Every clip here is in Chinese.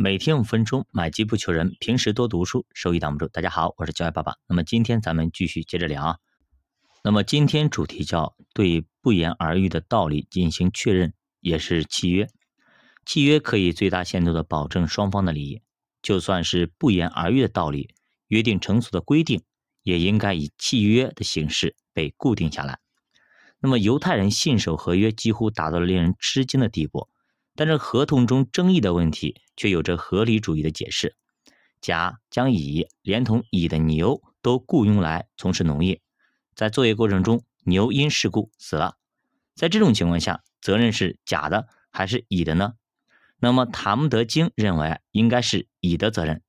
每天五分钟，买基不求人，平时多读书，收益挡不住。大家好，我是教育爸爸。那么今天咱们继续接着聊啊。那么今天主题叫对不言而喻的道理进行确认，也是契约。契约可以最大限度的保证双方的利益，就算是不言而喻的道理，约定成俗的规定，也应该以契约的形式被固定下来。那么犹太人信守合约，几乎达到了令人吃惊的地步。但是合同中争议的问题却有着合理主义的解释。甲将乙连同乙的牛都雇佣来从事农业，在作业过程中牛因事故死了，在这种情况下，责任是甲的还是乙的呢？那么塔木德经认为应该是乙的责任。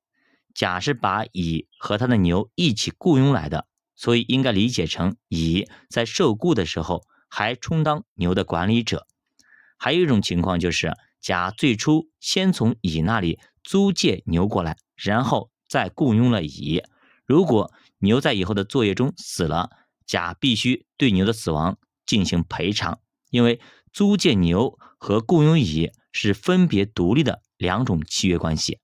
甲是把乙和他的牛一起雇佣来的，所以应该理解成乙在受雇的时候还充当牛的管理者。还有一种情况就是，甲最初先从乙那里租借牛过来，然后再雇佣了乙。如果牛在以后的作业中死了，甲必须对牛的死亡进行赔偿，因为租借牛和雇佣乙是分别独立的两种契约关系。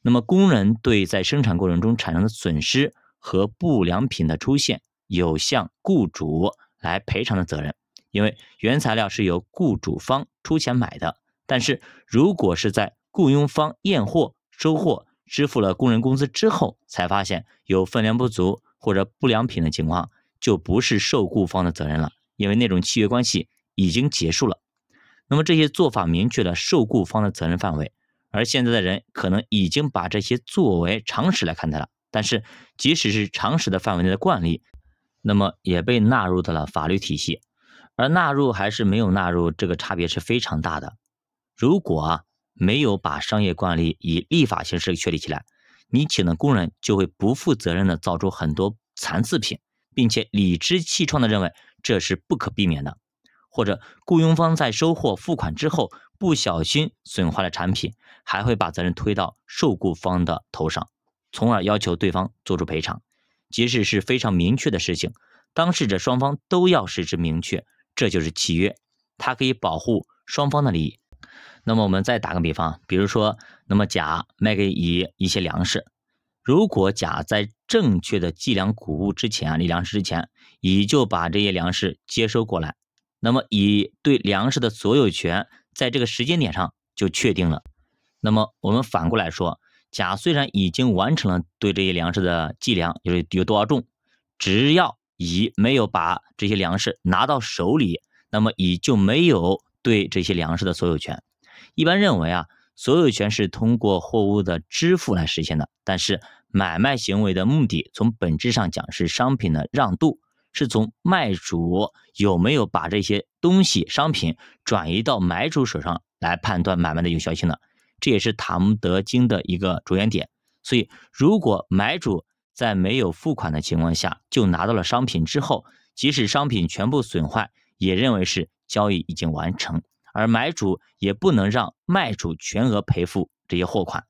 那么，工人对在生产过程中产生的损失和不良品的出现，有向雇主来赔偿的责任。因为原材料是由雇主方出钱买的，但是如果是在雇佣方验货、收货、支付了工人工资之后，才发现有分量不足或者不良品的情况，就不是受雇方的责任了，因为那种契约关系已经结束了。那么这些做法明确了受雇方的责任范围，而现在的人可能已经把这些作为常识来看待了。但是即使是常识的范围内的惯例，那么也被纳入到了法律体系。而纳入还是没有纳入，这个差别是非常大的。如果啊没有把商业惯例以立法形式确立起来，你请的工人就会不负责任的造出很多残次品，并且理直气壮的认为这是不可避免的。或者雇佣方在收货付款之后不小心损坏了产品，还会把责任推到受雇方的头上，从而要求对方做出赔偿。即使是非常明确的事情，当事者双方都要使之明确。这就是契约，它可以保护双方的利益。那么我们再打个比方，比如说，那么甲卖给乙一些粮食，如果甲在正确的计量谷物之前啊，立粮食之前，乙就把这些粮食接收过来，那么乙对粮食的所有权在这个时间点上就确定了。那么我们反过来说，甲虽然已经完成了对这些粮食的计量，就是有多少重，只要乙没有把这些粮食拿到手里，那么乙就没有对这些粮食的所有权。一般认为啊，所有权是通过货物的支付来实现的。但是买卖行为的目的，从本质上讲是商品的让渡，是从卖主有没有把这些东西商品转移到买主手上来判断买卖的有效性的。这也是塔木德经的一个着眼点。所以，如果买主，在没有付款的情况下就拿到了商品之后，即使商品全部损坏，也认为是交易已经完成，而买主也不能让卖主全额赔付这些货款。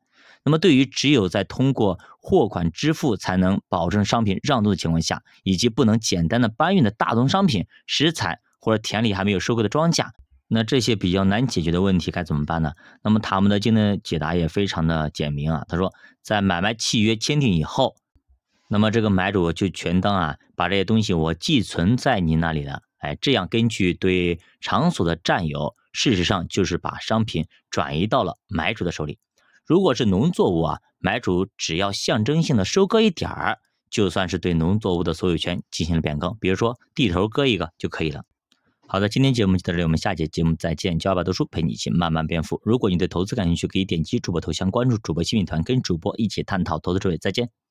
那么，对于只有在通过货款支付才能保证商品让渡的情况下，以及不能简单的搬运的大宗商品、食材或者田里还没有收割的庄稼，那这些比较难解决的问题该怎么办呢？那么塔木德经的解答也非常的简明啊，他说，在买卖契约签订以后。那么这个买主就权当啊，把这些东西我寄存在你那里了，哎，这样根据对场所的占有，事实上就是把商品转移到了买主的手里。如果是农作物啊，买主只要象征性的收割一点儿，就算是对农作物的所有权进行了变更，比如说地头割一个就可以了。好的，今天节目就到这里，我们下节节目再见。教爸读书陪你一起慢慢变富。如果你对投资感兴趣，可以点击主播头像关注主播新米团，跟主播一起探讨投资智慧。再见。